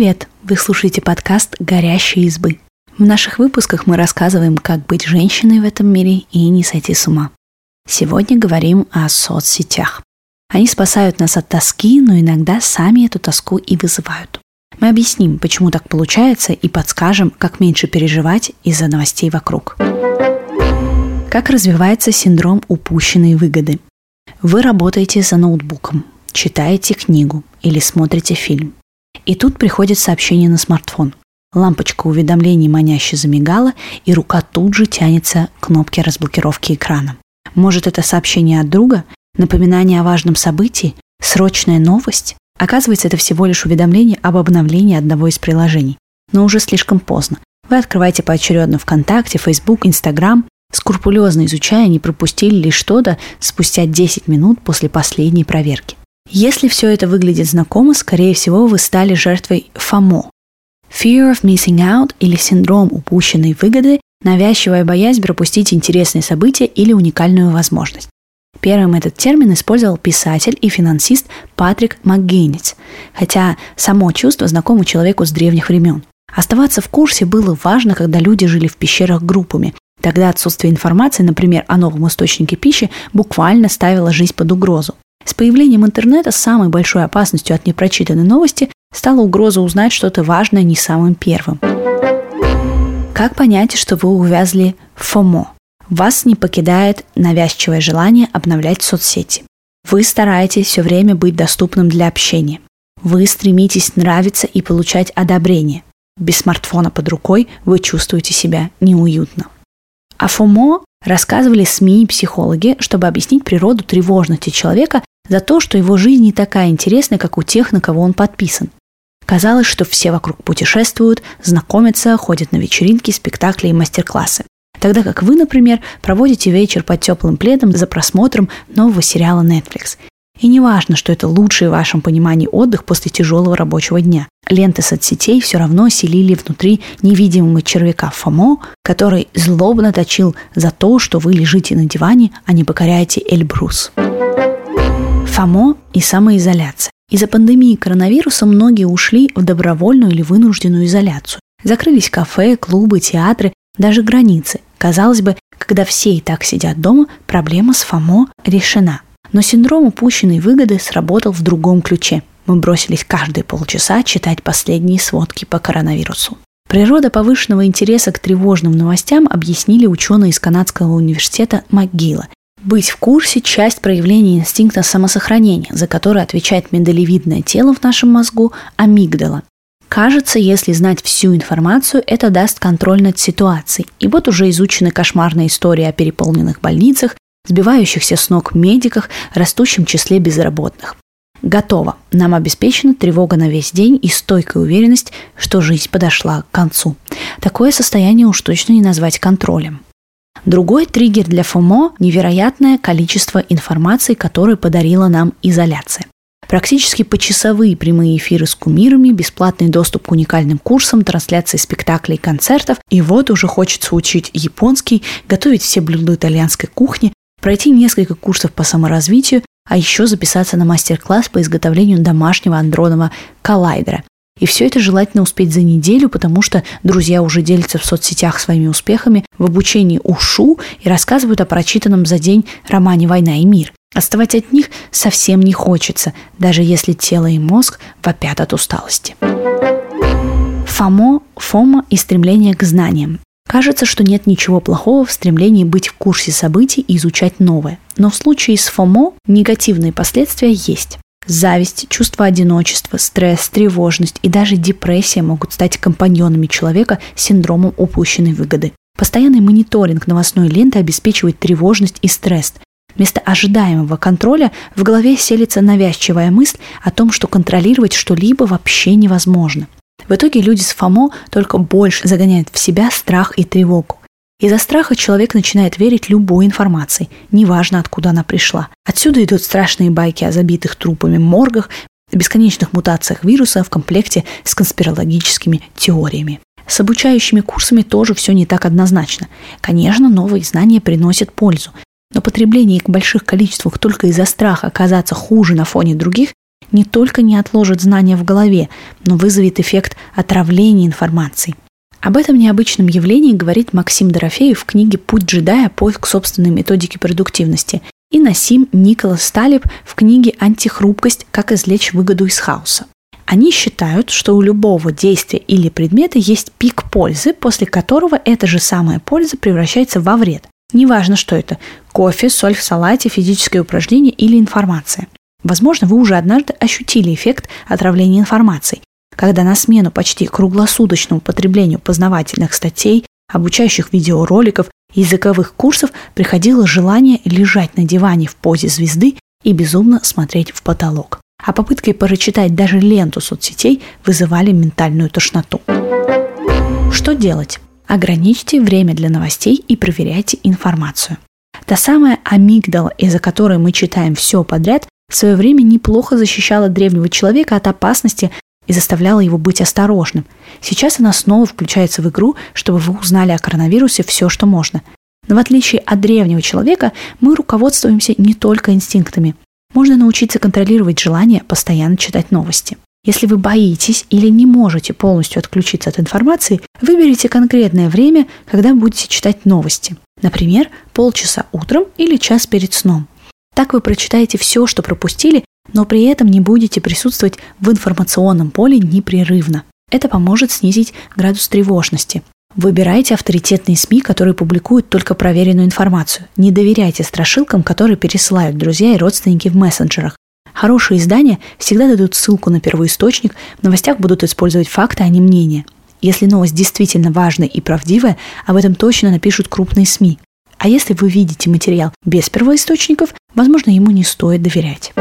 Привет! Вы слушаете подкаст «Горящие избы». В наших выпусках мы рассказываем, как быть женщиной в этом мире и не сойти с ума. Сегодня говорим о соцсетях. Они спасают нас от тоски, но иногда сами эту тоску и вызывают. Мы объясним, почему так получается, и подскажем, как меньше переживать из-за новостей вокруг. Как развивается синдром упущенной выгоды? Вы работаете за ноутбуком, читаете книгу или смотрите фильм. И тут приходит сообщение на смартфон. Лампочка уведомлений маняще замигала, и рука тут же тянется к кнопке разблокировки экрана. Может, это сообщение от друга, напоминание о важном событии, срочная новость? Оказывается, это всего лишь уведомление об обновлении одного из приложений. Но уже слишком поздно. Вы открываете поочередно ВКонтакте, Facebook, Instagram, скрупулезно изучая, не пропустили ли что-то спустя 10 минут после последней проверки. Если все это выглядит знакомо, скорее всего, вы стали жертвой FOMO – Fear of Missing Out или синдром упущенной выгоды, навязчивая боязнь пропустить интересные события или уникальную возможность. Первым этот термин использовал писатель и финансист Патрик МакГейнец, хотя само чувство знакомо человеку с древних времен. Оставаться в курсе было важно, когда люди жили в пещерах группами. Тогда отсутствие информации, например, о новом источнике пищи, буквально ставило жизнь под угрозу. С появлением интернета самой большой опасностью от непрочитанной новости стала угроза узнать что-то важное не самым первым. Как понять, что вы увязли ФОМО? Вас не покидает навязчивое желание обновлять соцсети. Вы стараетесь все время быть доступным для общения. Вы стремитесь нравиться и получать одобрение. Без смартфона под рукой вы чувствуете себя неуютно. О ФОМО рассказывали СМИ и психологи, чтобы объяснить природу тревожности человека за то, что его жизнь не такая интересная, как у тех, на кого он подписан. Казалось, что все вокруг путешествуют, знакомятся, ходят на вечеринки, спектакли и мастер-классы. Тогда как вы, например, проводите вечер под теплым пледом за просмотром нового сериала Netflix. И не важно, что это лучший в вашем понимании отдых после тяжелого рабочего дня. Ленты соцсетей все равно селили внутри невидимого червяка ФОМО, который злобно точил за то, что вы лежите на диване, а не покоряете Эльбрус. ФОМО и самоизоляция. Из-за пандемии коронавируса многие ушли в добровольную или вынужденную изоляцию. Закрылись кафе, клубы, театры, даже границы. Казалось бы, когда все и так сидят дома, проблема с ФОМО решена. Но синдром упущенной выгоды сработал в другом ключе. Мы бросились каждые полчаса читать последние сводки по коронавирусу. Природа повышенного интереса к тревожным новостям объяснили ученые из Канадского университета МcГилла быть в курсе – часть проявления инстинкта самосохранения, за который отвечает миндалевидное тело в нашем мозгу – амигдала. Кажется, если знать всю информацию, это даст контроль над ситуацией. И вот уже изучены кошмарные истории о переполненных больницах, сбивающихся с ног медиках, растущем числе безработных. Готово. Нам обеспечена тревога на весь день и стойкая уверенность, что жизнь подошла к концу. Такое состояние уж точно не назвать контролем. Другой триггер для ФОМО – невероятное количество информации, которую подарила нам изоляция. Практически почасовые прямые эфиры с кумирами, бесплатный доступ к уникальным курсам, трансляции спектаклей и концертов. И вот уже хочется учить японский, готовить все блюда итальянской кухни, пройти несколько курсов по саморазвитию, а еще записаться на мастер-класс по изготовлению домашнего андронного коллайдера. И все это желательно успеть за неделю, потому что друзья уже делятся в соцсетях своими успехами в обучении УШУ и рассказывают о прочитанном за день романе «Война и мир». Отставать от них совсем не хочется, даже если тело и мозг вопят от усталости. ФОМО, ФОМа и стремление к знаниям. Кажется, что нет ничего плохого в стремлении быть в курсе событий и изучать новое. Но в случае с ФОМО негативные последствия есть. Зависть, чувство одиночества, стресс, тревожность и даже депрессия могут стать компаньонами человека с синдромом упущенной выгоды. Постоянный мониторинг новостной ленты обеспечивает тревожность и стресс. Вместо ожидаемого контроля в голове селится навязчивая мысль о том, что контролировать что-либо вообще невозможно. В итоге люди с ФОМО только больше загоняют в себя страх и тревогу. Из-за страха человек начинает верить любой информации, неважно откуда она пришла. Отсюда идут страшные байки о забитых трупами моргах, бесконечных мутациях вируса в комплекте с конспирологическими теориями. С обучающими курсами тоже все не так однозначно. Конечно, новые знания приносят пользу, но потребление их в больших количествах только из-за страха оказаться хуже на фоне других не только не отложит знания в голове, но вызовет эффект отравления информацией. Об этом необычном явлении говорит Максим Дорофеев в книге «Путь джедая. Поиск собственной методики продуктивности» и Насим Николас Сталиб в книге «Антихрупкость. Как извлечь выгоду из хаоса». Они считают, что у любого действия или предмета есть пик пользы, после которого эта же самая польза превращается во вред. Неважно, что это – кофе, соль в салате, физическое упражнение или информация. Возможно, вы уже однажды ощутили эффект отравления информацией, когда на смену почти круглосуточному потреблению познавательных статей, обучающих видеороликов и языковых курсов приходило желание лежать на диване в позе звезды и безумно смотреть в потолок а попыткой прочитать даже ленту соцсетей вызывали ментальную тошноту. Что делать? Ограничьте время для новостей и проверяйте информацию. Та самая амигдала, из-за которой мы читаем все подряд, в свое время неплохо защищала древнего человека от опасности и заставляла его быть осторожным. Сейчас она снова включается в игру, чтобы вы узнали о коронавирусе все, что можно. Но в отличие от древнего человека, мы руководствуемся не только инстинктами. Можно научиться контролировать желание постоянно читать новости. Если вы боитесь или не можете полностью отключиться от информации, выберите конкретное время, когда будете читать новости. Например, полчаса утром или час перед сном. Так вы прочитаете все, что пропустили, но при этом не будете присутствовать в информационном поле непрерывно. Это поможет снизить градус тревожности. Выбирайте авторитетные СМИ, которые публикуют только проверенную информацию. Не доверяйте страшилкам, которые пересылают друзья и родственники в мессенджерах. Хорошие издания всегда дадут ссылку на первоисточник, в новостях будут использовать факты, а не мнения. Если новость действительно важная и правдивая, об этом точно напишут крупные СМИ. А если вы видите материал без первоисточников, возможно, ему не стоит доверять.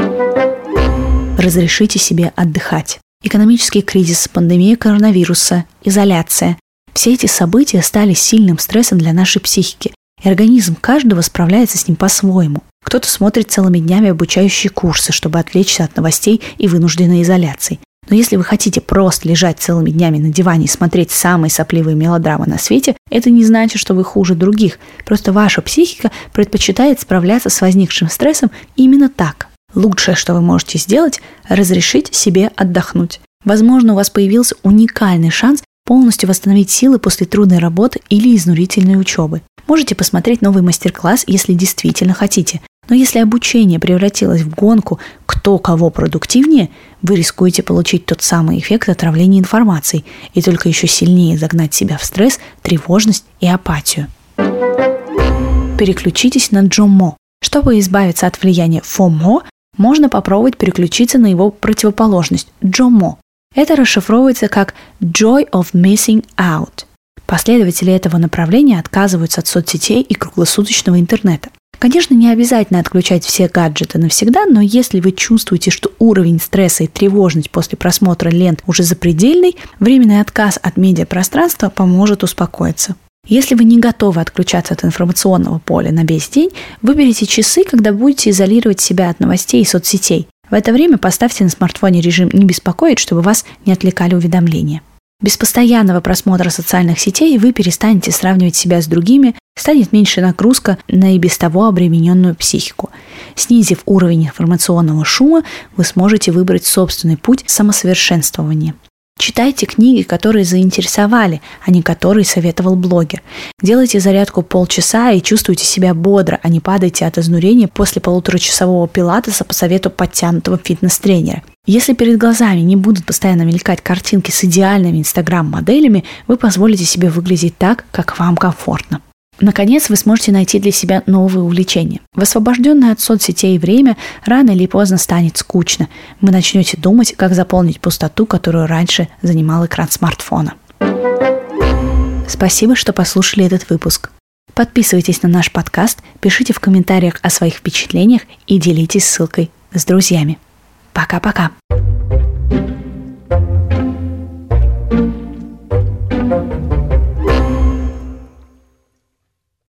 Разрешите себе отдыхать. Экономический кризис, пандемия коронавируса, изоляция, все эти события стали сильным стрессом для нашей психики, и организм каждого справляется с ним по-своему. Кто-то смотрит целыми днями обучающие курсы, чтобы отвлечься от новостей и вынужденной изоляции. Но если вы хотите просто лежать целыми днями на диване и смотреть самые сопливые мелодрамы на свете, это не значит, что вы хуже других. Просто ваша психика предпочитает справляться с возникшим стрессом именно так. Лучшее, что вы можете сделать, разрешить себе отдохнуть. Возможно, у вас появился уникальный шанс полностью восстановить силы после трудной работы или изнурительной учебы. Можете посмотреть новый мастер-класс, если действительно хотите. Но если обучение превратилось в гонку «кто кого продуктивнее», вы рискуете получить тот самый эффект отравления информацией и только еще сильнее загнать себя в стресс, тревожность и апатию. Переключитесь на Джомо. Чтобы избавиться от влияния ФОМО, можно попробовать переключиться на его противоположность – Джомо. Это расшифровывается как «joy of missing out». Последователи этого направления отказываются от соцсетей и круглосуточного интернета. Конечно, не обязательно отключать все гаджеты навсегда, но если вы чувствуете, что уровень стресса и тревожность после просмотра лент уже запредельный, временный отказ от медиапространства поможет успокоиться. Если вы не готовы отключаться от информационного поля на весь день, выберите часы, когда будете изолировать себя от новостей и соцсетей. В это время поставьте на смартфоне режим «Не беспокоить», чтобы вас не отвлекали уведомления. Без постоянного просмотра социальных сетей вы перестанете сравнивать себя с другими, станет меньше нагрузка на и без того обремененную психику. Снизив уровень информационного шума, вы сможете выбрать собственный путь самосовершенствования – Читайте книги, которые заинтересовали, а не которые советовал блогер. Делайте зарядку полчаса и чувствуйте себя бодро, а не падайте от изнурения после полуторачасового пилатеса по совету подтянутого фитнес-тренера. Если перед глазами не будут постоянно мелькать картинки с идеальными инстаграм-моделями, вы позволите себе выглядеть так, как вам комфортно. Наконец, вы сможете найти для себя новые увлечения. В освобожденное от соцсетей время рано или поздно станет скучно. Вы начнете думать, как заполнить пустоту, которую раньше занимал экран смартфона. Спасибо, что послушали этот выпуск. Подписывайтесь на наш подкаст, пишите в комментариях о своих впечатлениях и делитесь ссылкой с друзьями. Пока-пока.